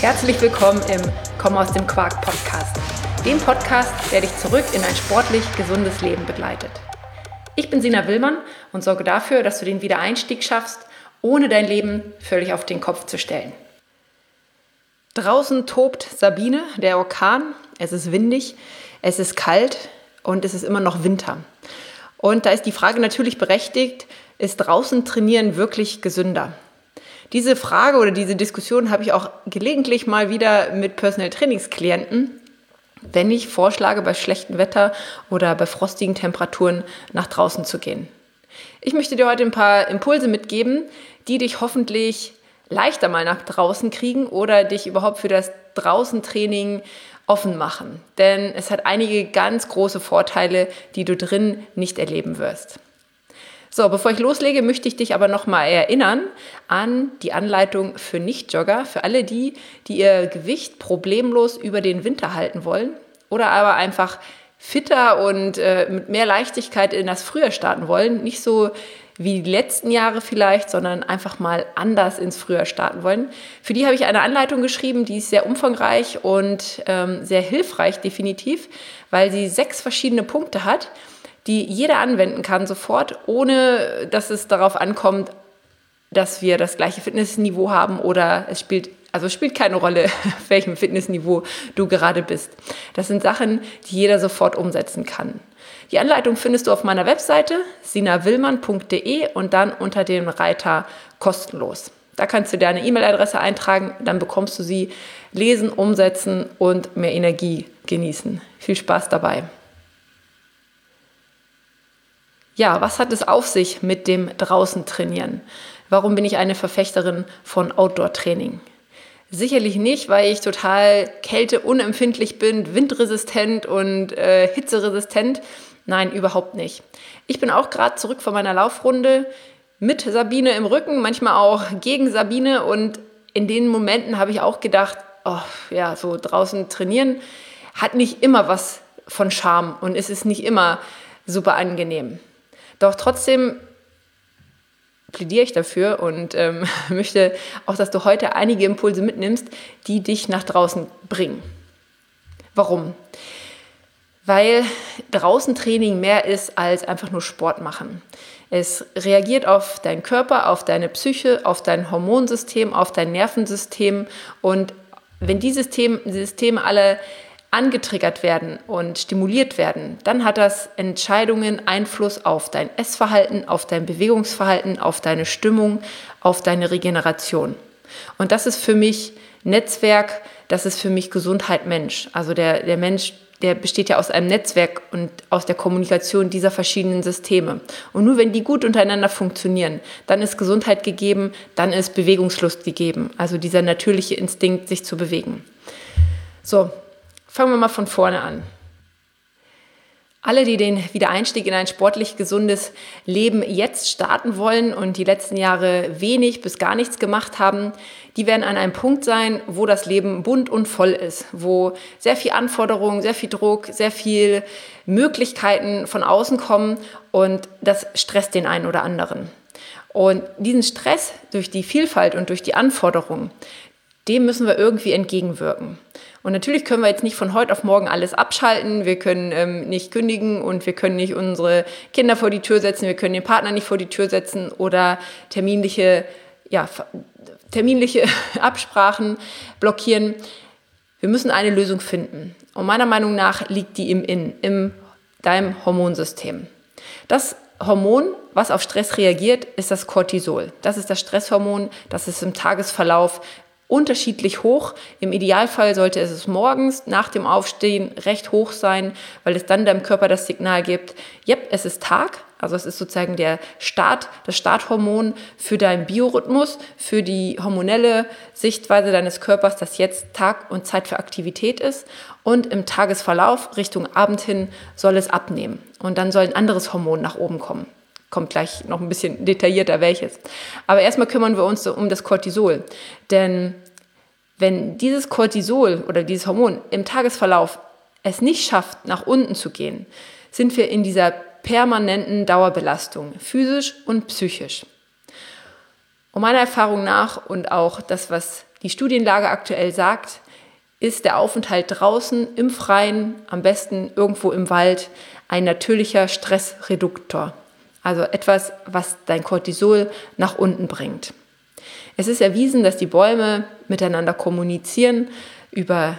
Herzlich willkommen im Komm aus dem Quark Podcast, dem Podcast, der dich zurück in ein sportlich gesundes Leben begleitet. Ich bin Sina Willmann und sorge dafür, dass du den Wiedereinstieg schaffst, ohne dein Leben völlig auf den Kopf zu stellen. Draußen tobt Sabine, der Orkan. Es ist windig, es ist kalt und es ist immer noch Winter. Und da ist die Frage natürlich berechtigt, ist draußen trainieren wirklich gesünder? Diese Frage oder diese Diskussion habe ich auch gelegentlich mal wieder mit Personal Trainingsklienten, wenn ich vorschlage, bei schlechtem Wetter oder bei frostigen Temperaturen nach draußen zu gehen. Ich möchte dir heute ein paar Impulse mitgeben, die dich hoffentlich leichter mal nach draußen kriegen oder dich überhaupt für das Draußentraining offen machen. Denn es hat einige ganz große Vorteile, die du drin nicht erleben wirst. So, bevor ich loslege, möchte ich dich aber nochmal erinnern an die Anleitung für Nichtjogger, für alle die, die ihr Gewicht problemlos über den Winter halten wollen oder aber einfach fitter und äh, mit mehr Leichtigkeit in das Frühjahr starten wollen. Nicht so wie die letzten Jahre vielleicht, sondern einfach mal anders ins Frühjahr starten wollen. Für die habe ich eine Anleitung geschrieben, die ist sehr umfangreich und ähm, sehr hilfreich definitiv, weil sie sechs verschiedene Punkte hat die jeder anwenden kann sofort, ohne dass es darauf ankommt, dass wir das gleiche Fitnessniveau haben oder es spielt, also spielt keine Rolle, auf welchem Fitnessniveau du gerade bist. Das sind Sachen, die jeder sofort umsetzen kann. Die Anleitung findest du auf meiner Webseite sinawillmann.de und dann unter dem Reiter kostenlos. Da kannst du deine E-Mail-Adresse eintragen, dann bekommst du sie lesen, umsetzen und mehr Energie genießen. Viel Spaß dabei. Ja, was hat es auf sich mit dem draußen trainieren? Warum bin ich eine Verfechterin von Outdoor-Training? Sicherlich nicht, weil ich total kälteunempfindlich bin, windresistent und äh, hitzeresistent. Nein, überhaupt nicht. Ich bin auch gerade zurück von meiner Laufrunde mit Sabine im Rücken, manchmal auch gegen Sabine. Und in den Momenten habe ich auch gedacht, oh, ja, so draußen trainieren hat nicht immer was von Charme und es ist nicht immer super angenehm. Doch trotzdem plädiere ich dafür und ähm, möchte auch, dass du heute einige Impulse mitnimmst, die dich nach draußen bringen. Warum? Weil draußen Training mehr ist als einfach nur Sport machen. Es reagiert auf deinen Körper, auf deine Psyche, auf dein Hormonsystem, auf dein Nervensystem und wenn die Systeme, Systeme alle angetriggert werden und stimuliert werden, dann hat das Entscheidungen Einfluss auf dein Essverhalten, auf dein Bewegungsverhalten, auf deine Stimmung, auf deine Regeneration. Und das ist für mich Netzwerk, das ist für mich Gesundheit Mensch. Also der, der Mensch, der besteht ja aus einem Netzwerk und aus der Kommunikation dieser verschiedenen Systeme. Und nur wenn die gut untereinander funktionieren, dann ist Gesundheit gegeben, dann ist Bewegungslust gegeben. Also dieser natürliche Instinkt, sich zu bewegen. So, Fangen wir mal von vorne an. Alle, die den Wiedereinstieg in ein sportlich gesundes Leben jetzt starten wollen und die letzten Jahre wenig bis gar nichts gemacht haben, die werden an einem Punkt sein, wo das Leben bunt und voll ist, wo sehr viel Anforderungen, sehr viel Druck, sehr viel Möglichkeiten von außen kommen und das stresst den einen oder anderen. Und diesen Stress durch die Vielfalt und durch die Anforderungen, dem müssen wir irgendwie entgegenwirken. Und natürlich können wir jetzt nicht von heute auf morgen alles abschalten. Wir können ähm, nicht kündigen und wir können nicht unsere Kinder vor die Tür setzen. Wir können den Partner nicht vor die Tür setzen oder terminliche, ja, terminliche Absprachen blockieren. Wir müssen eine Lösung finden. Und meiner Meinung nach liegt die im In, im deinem Hormonsystem. Das Hormon, was auf Stress reagiert, ist das Cortisol. Das ist das Stresshormon, das ist im Tagesverlauf unterschiedlich hoch. Im Idealfall sollte es morgens nach dem Aufstehen recht hoch sein, weil es dann deinem Körper das Signal gibt, yep, es ist Tag. Also es ist sozusagen der Start, das Starthormon für deinen Biorhythmus, für die hormonelle Sichtweise deines Körpers, dass jetzt Tag und Zeit für Aktivität ist. Und im Tagesverlauf Richtung Abend hin soll es abnehmen. Und dann soll ein anderes Hormon nach oben kommen kommt gleich noch ein bisschen detaillierter welches. Aber erstmal kümmern wir uns um das Cortisol. Denn wenn dieses Cortisol oder dieses Hormon im Tagesverlauf es nicht schafft, nach unten zu gehen, sind wir in dieser permanenten Dauerbelastung, physisch und psychisch. Und meiner Erfahrung nach und auch das, was die Studienlage aktuell sagt, ist der Aufenthalt draußen im Freien, am besten irgendwo im Wald, ein natürlicher Stressreduktor. Also etwas, was dein Cortisol nach unten bringt. Es ist erwiesen, dass die Bäume miteinander kommunizieren über,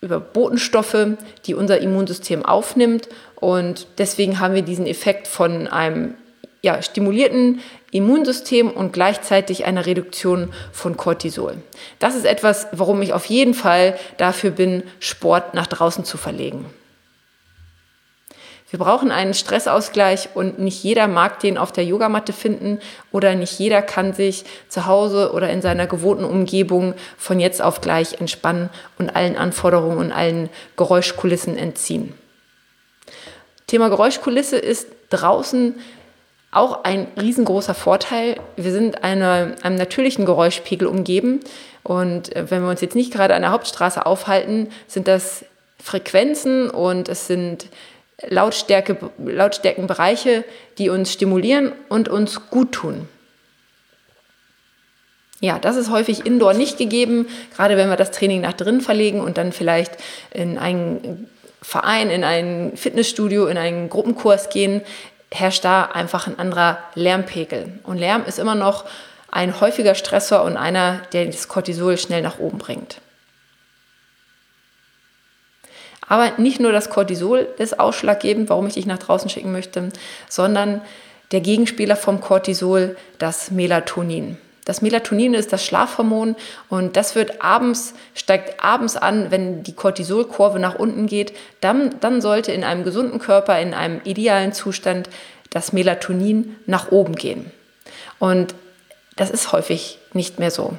über Botenstoffe, die unser Immunsystem aufnimmt. Und deswegen haben wir diesen Effekt von einem ja, stimulierten Immunsystem und gleichzeitig einer Reduktion von Cortisol. Das ist etwas, warum ich auf jeden Fall dafür bin, Sport nach draußen zu verlegen. Wir brauchen einen Stressausgleich und nicht jeder mag den auf der Yogamatte finden oder nicht jeder kann sich zu Hause oder in seiner gewohnten Umgebung von jetzt auf gleich entspannen und allen Anforderungen und allen Geräuschkulissen entziehen. Thema Geräuschkulisse ist draußen auch ein riesengroßer Vorteil. Wir sind eine, einem natürlichen Geräuschpegel umgeben und äh, wenn wir uns jetzt nicht gerade an der Hauptstraße aufhalten, sind das Frequenzen und es sind Lautstärke, Lautstärkenbereiche, die uns stimulieren und uns gut tun. Ja, das ist häufig indoor nicht gegeben, gerade wenn wir das Training nach drin verlegen und dann vielleicht in einen Verein, in ein Fitnessstudio, in einen Gruppenkurs gehen, herrscht da einfach ein anderer Lärmpegel. Und Lärm ist immer noch ein häufiger Stressor und einer, der das Cortisol schnell nach oben bringt. Aber nicht nur das Cortisol ist ausschlaggebend, warum ich dich nach draußen schicken möchte, sondern der Gegenspieler vom Cortisol, das Melatonin. Das Melatonin ist das Schlafhormon und das wird abends, steigt abends an, wenn die Cortisolkurve nach unten geht. Dann, dann sollte in einem gesunden Körper, in einem idealen Zustand das Melatonin nach oben gehen. Und das ist häufig nicht mehr so.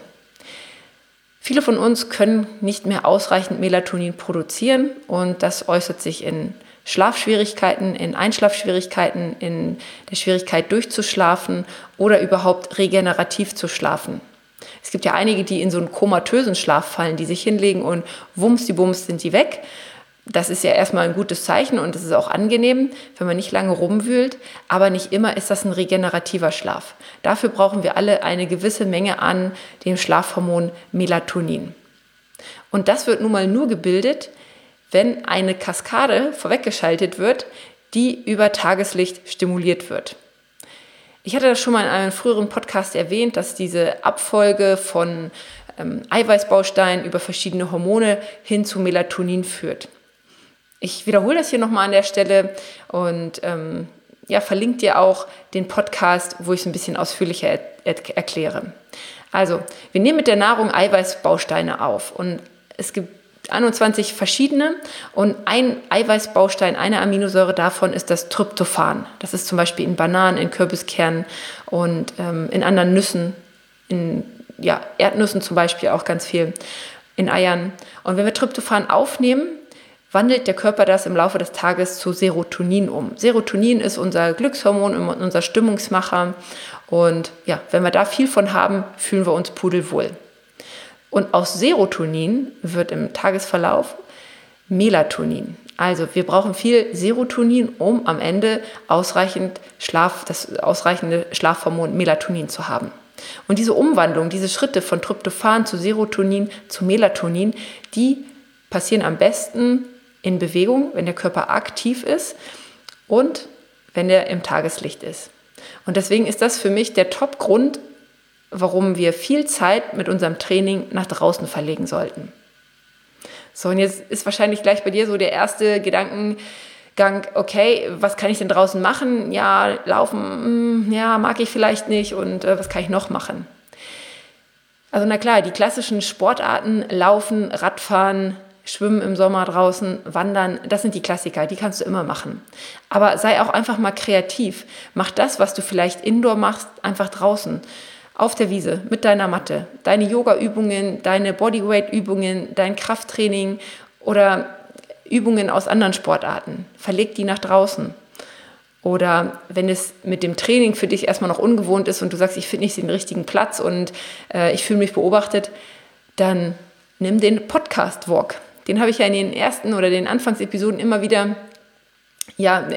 Viele von uns können nicht mehr ausreichend Melatonin produzieren und das äußert sich in Schlafschwierigkeiten, in Einschlafschwierigkeiten, in der Schwierigkeit durchzuschlafen oder überhaupt regenerativ zu schlafen. Es gibt ja einige, die in so einen komatösen Schlaf fallen, die sich hinlegen und wumms die Bums sind die weg. Das ist ja erstmal ein gutes Zeichen und es ist auch angenehm, wenn man nicht lange rumwühlt, aber nicht immer ist das ein regenerativer Schlaf. Dafür brauchen wir alle eine gewisse Menge an dem Schlafhormon Melatonin. Und das wird nun mal nur gebildet, wenn eine Kaskade vorweggeschaltet wird, die über Tageslicht stimuliert wird. Ich hatte das schon mal in einem früheren Podcast erwähnt, dass diese Abfolge von ähm, Eiweißbausteinen über verschiedene Hormone hin zu Melatonin führt. Ich wiederhole das hier nochmal an der Stelle und ähm, ja, verlinke dir auch den Podcast, wo ich es ein bisschen ausführlicher er er erkläre. Also, wir nehmen mit der Nahrung Eiweißbausteine auf und es gibt 21 verschiedene und ein Eiweißbaustein, eine Aminosäure davon ist das Tryptophan. Das ist zum Beispiel in Bananen, in Kürbiskernen und ähm, in anderen Nüssen, in ja, Erdnüssen zum Beispiel auch ganz viel, in Eiern. Und wenn wir Tryptophan aufnehmen, wandelt der Körper das im Laufe des Tages zu Serotonin um. Serotonin ist unser Glückshormon, unser Stimmungsmacher. Und ja, wenn wir da viel von haben, fühlen wir uns pudelwohl. Und aus Serotonin wird im Tagesverlauf Melatonin. Also wir brauchen viel Serotonin, um am Ende ausreichend Schlaf, das ausreichende Schlafhormon Melatonin zu haben. Und diese Umwandlung, diese Schritte von Tryptophan zu Serotonin zu Melatonin, die passieren am besten in Bewegung, wenn der Körper aktiv ist und wenn er im Tageslicht ist. Und deswegen ist das für mich der Top-Grund, warum wir viel Zeit mit unserem Training nach draußen verlegen sollten. So, und jetzt ist wahrscheinlich gleich bei dir so der erste Gedankengang, okay, was kann ich denn draußen machen? Ja, laufen, hm, ja, mag ich vielleicht nicht und äh, was kann ich noch machen? Also na klar, die klassischen Sportarten, Laufen, Radfahren, Schwimmen im Sommer draußen, Wandern, das sind die Klassiker, die kannst du immer machen. Aber sei auch einfach mal kreativ. Mach das, was du vielleicht indoor machst, einfach draußen auf der Wiese mit deiner Matte, deine Yoga-Übungen, deine Bodyweight-Übungen, dein Krafttraining oder Übungen aus anderen Sportarten. Verleg die nach draußen. Oder wenn es mit dem Training für dich erstmal noch ungewohnt ist und du sagst, ich finde nicht den richtigen Platz und äh, ich fühle mich beobachtet, dann nimm den Podcast-Walk. Den habe ich ja in den ersten oder den Anfangsepisoden immer wieder ja,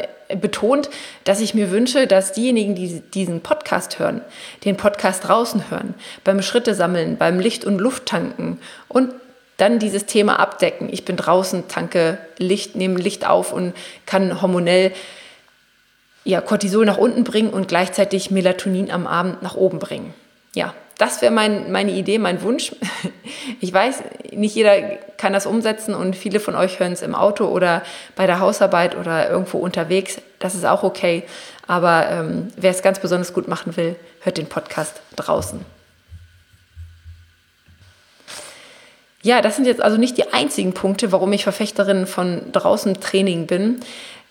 betont, dass ich mir wünsche, dass diejenigen, die diesen Podcast hören, den Podcast draußen hören, beim Schritte sammeln, beim Licht- und Lufttanken und dann dieses Thema abdecken. Ich bin draußen, tanke Licht, nehme Licht auf und kann hormonell ja, Cortisol nach unten bringen und gleichzeitig Melatonin am Abend nach oben bringen. Ja, das wäre mein, meine Idee, mein Wunsch. Ich weiß, nicht jeder kann das umsetzen und viele von euch hören es im Auto oder bei der Hausarbeit oder irgendwo unterwegs. Das ist auch okay. Aber ähm, wer es ganz besonders gut machen will, hört den Podcast draußen. Ja, das sind jetzt also nicht die einzigen Punkte, warum ich Verfechterin von draußen Training bin.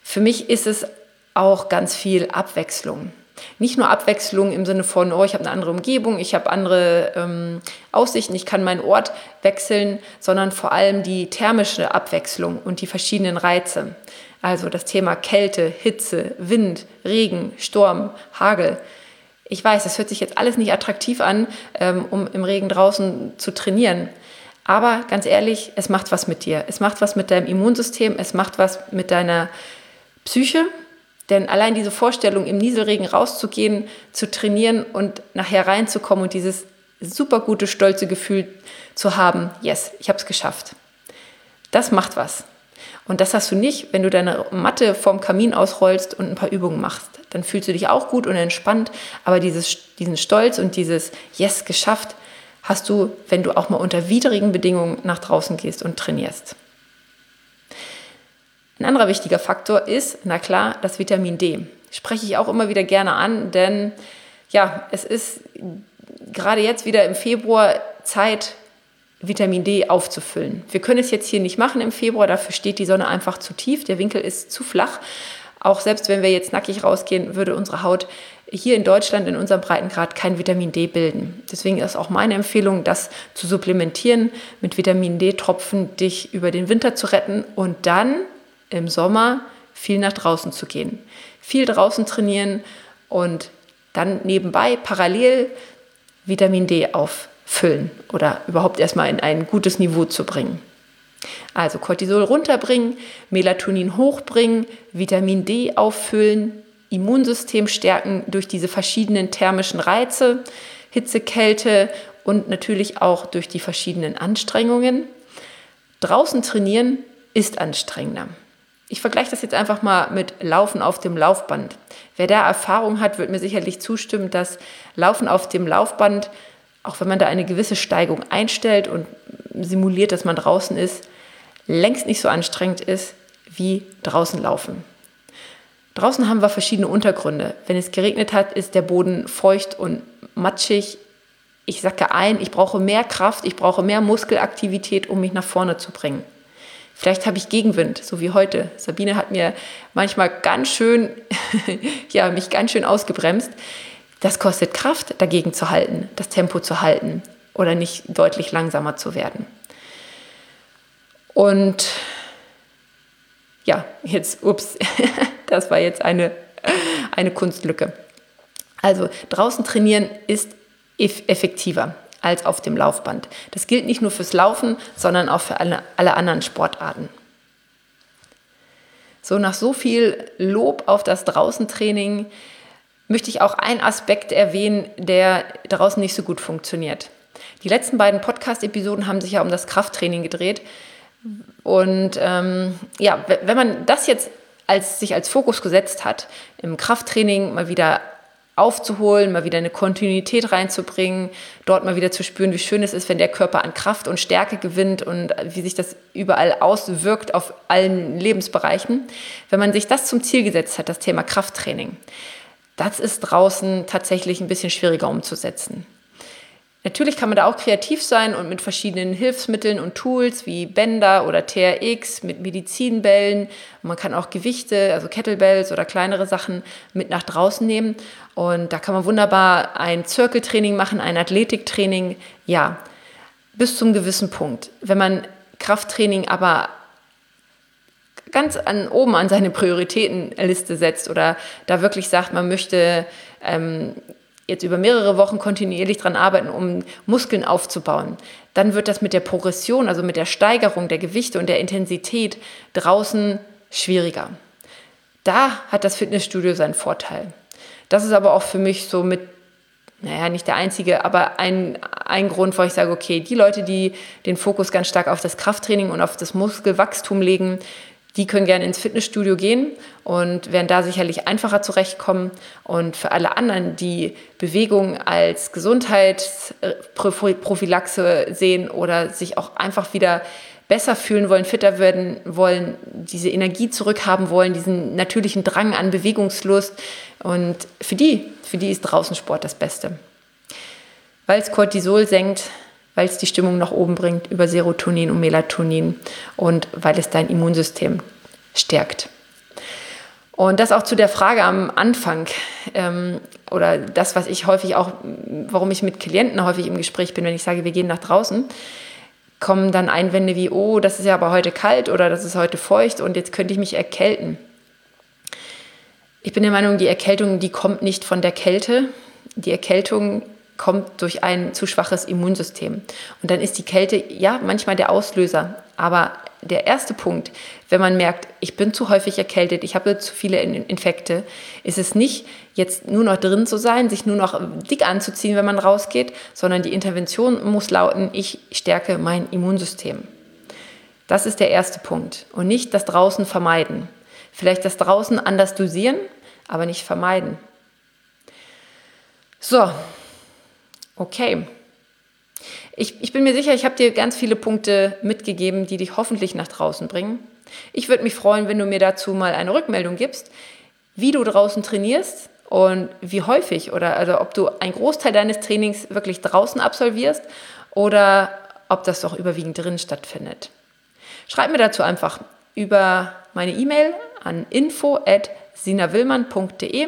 Für mich ist es auch ganz viel Abwechslung. Nicht nur Abwechslung im Sinne von, oh, ich habe eine andere Umgebung, ich habe andere ähm, Aussichten, ich kann meinen Ort wechseln, sondern vor allem die thermische Abwechslung und die verschiedenen Reize. Also das Thema Kälte, Hitze, Wind, Regen, Sturm, Hagel. Ich weiß, das hört sich jetzt alles nicht attraktiv an, ähm, um im Regen draußen zu trainieren. Aber ganz ehrlich, es macht was mit dir. Es macht was mit deinem Immunsystem, es macht was mit deiner Psyche denn allein diese Vorstellung, im Nieselregen rauszugehen, zu trainieren und nachher reinzukommen und dieses super gute, stolze Gefühl zu haben, yes, ich habe es geschafft. Das macht was. Und das hast du nicht, wenn du deine Matte vorm Kamin ausrollst und ein paar Übungen machst. Dann fühlst du dich auch gut und entspannt, aber dieses, diesen Stolz und dieses Yes, geschafft, hast du, wenn du auch mal unter widrigen Bedingungen nach draußen gehst und trainierst. Ein anderer wichtiger Faktor ist, na klar, das Vitamin D. Spreche ich auch immer wieder gerne an, denn ja, es ist gerade jetzt wieder im Februar Zeit, Vitamin D aufzufüllen. Wir können es jetzt hier nicht machen im Februar, dafür steht die Sonne einfach zu tief, der Winkel ist zu flach. Auch selbst wenn wir jetzt nackig rausgehen, würde unsere Haut hier in Deutschland in unserem Breitengrad kein Vitamin D bilden. Deswegen ist auch meine Empfehlung, das zu supplementieren, mit Vitamin D-Tropfen dich über den Winter zu retten und dann im Sommer viel nach draußen zu gehen. Viel draußen trainieren und dann nebenbei parallel Vitamin D auffüllen oder überhaupt erstmal in ein gutes Niveau zu bringen. Also Cortisol runterbringen, Melatonin hochbringen, Vitamin D auffüllen, Immunsystem stärken durch diese verschiedenen thermischen Reize, Hitze, Kälte und natürlich auch durch die verschiedenen Anstrengungen. Draußen trainieren ist anstrengender. Ich vergleiche das jetzt einfach mal mit Laufen auf dem Laufband. Wer da Erfahrung hat, wird mir sicherlich zustimmen, dass Laufen auf dem Laufband, auch wenn man da eine gewisse Steigung einstellt und simuliert, dass man draußen ist, längst nicht so anstrengend ist wie draußen laufen. Draußen haben wir verschiedene Untergründe. Wenn es geregnet hat, ist der Boden feucht und matschig. Ich sacke ein, ich brauche mehr Kraft, ich brauche mehr Muskelaktivität, um mich nach vorne zu bringen. Vielleicht habe ich Gegenwind, so wie heute. Sabine hat mir manchmal ganz schön, ja, mich ganz schön ausgebremst. Das kostet Kraft, dagegen zu halten, das Tempo zu halten oder nicht deutlich langsamer zu werden. Und ja, jetzt, ups, das war jetzt eine, eine Kunstlücke. Also draußen trainieren ist effektiver als auf dem Laufband. Das gilt nicht nur fürs Laufen, sondern auch für alle, alle anderen Sportarten. So, nach so viel Lob auf das Draußentraining möchte ich auch einen Aspekt erwähnen, der draußen nicht so gut funktioniert. Die letzten beiden Podcast-Episoden haben sich ja um das Krafttraining gedreht. Und ähm, ja, wenn man das jetzt als, sich als Fokus gesetzt hat, im Krafttraining mal wieder aufzuholen, mal wieder eine Kontinuität reinzubringen, dort mal wieder zu spüren, wie schön es ist, wenn der Körper an Kraft und Stärke gewinnt und wie sich das überall auswirkt auf allen Lebensbereichen. Wenn man sich das zum Ziel gesetzt hat, das Thema Krafttraining, das ist draußen tatsächlich ein bisschen schwieriger umzusetzen. Natürlich kann man da auch kreativ sein und mit verschiedenen Hilfsmitteln und Tools wie Bänder oder TRX, mit Medizinbällen. Man kann auch Gewichte, also Kettlebells oder kleinere Sachen mit nach draußen nehmen. Und da kann man wunderbar ein Zirkeltraining machen, ein Athletiktraining. Ja, bis zum gewissen Punkt. Wenn man Krafttraining aber ganz an, oben an seine Prioritätenliste setzt oder da wirklich sagt, man möchte ähm, jetzt über mehrere Wochen kontinuierlich daran arbeiten, um Muskeln aufzubauen, dann wird das mit der Progression, also mit der Steigerung der Gewichte und der Intensität draußen schwieriger. da hat das Fitnessstudio seinen Vorteil. Das ist aber auch für mich so mit, naja, nicht der einzige, aber ein, ein Grund, wo ich sage, okay, die Leute, die den Fokus ganz stark auf das Krafttraining und auf das Muskelwachstum legen, die können gerne ins Fitnessstudio gehen und werden da sicherlich einfacher zurechtkommen. Und für alle anderen, die Bewegung als Gesundheitsprophylaxe sehen oder sich auch einfach wieder besser fühlen wollen, fitter werden wollen, diese Energie zurückhaben wollen, diesen natürlichen Drang an Bewegungslust. Und für die, für die ist draußen Sport das Beste. Weil es Cortisol senkt, weil es die Stimmung nach oben bringt über Serotonin und Melatonin und weil es dein Immunsystem stärkt. Und das auch zu der Frage am Anfang ähm, oder das, was ich häufig auch, warum ich mit Klienten häufig im Gespräch bin, wenn ich sage, wir gehen nach draußen, kommen dann Einwände wie, oh, das ist ja aber heute kalt oder das ist heute feucht und jetzt könnte ich mich erkälten. Ich bin der Meinung, die Erkältung, die kommt nicht von der Kälte. Die Erkältung kommt durch ein zu schwaches Immunsystem. Und dann ist die Kälte ja manchmal der Auslöser. Aber der erste Punkt, wenn man merkt, ich bin zu häufig erkältet, ich habe zu viele Infekte, ist es nicht jetzt nur noch drin zu sein, sich nur noch dick anzuziehen, wenn man rausgeht, sondern die Intervention muss lauten, ich stärke mein Immunsystem. Das ist der erste Punkt. Und nicht das draußen vermeiden. Vielleicht das draußen anders dosieren, aber nicht vermeiden. So, okay. Ich, ich bin mir sicher, ich habe dir ganz viele Punkte mitgegeben, die dich hoffentlich nach draußen bringen. Ich würde mich freuen, wenn du mir dazu mal eine Rückmeldung gibst, wie du draußen trainierst und wie häufig oder also ob du einen Großteil deines Trainings wirklich draußen absolvierst oder ob das doch überwiegend drin stattfindet. Schreib mir dazu einfach über meine E-Mail an info@sinawillmann.de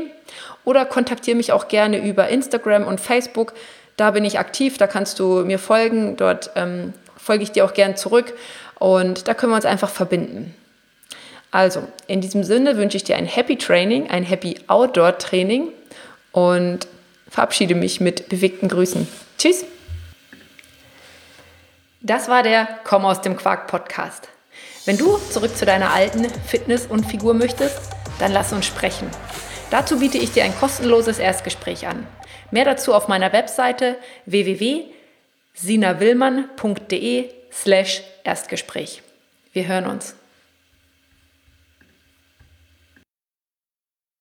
oder kontaktiere mich auch gerne über Instagram und Facebook. Da bin ich aktiv, da kannst du mir folgen, dort ähm, folge ich dir auch gern zurück und da können wir uns einfach verbinden. Also, in diesem Sinne wünsche ich dir ein Happy Training, ein Happy Outdoor Training und verabschiede mich mit bewegten Grüßen. Tschüss! Das war der Komm aus dem Quark Podcast. Wenn du zurück zu deiner alten Fitness und Figur möchtest, dann lass uns sprechen. Dazu biete ich dir ein kostenloses Erstgespräch an. Mehr dazu auf meiner Webseite www.sinawillmann.de slash Erstgespräch. Wir hören uns.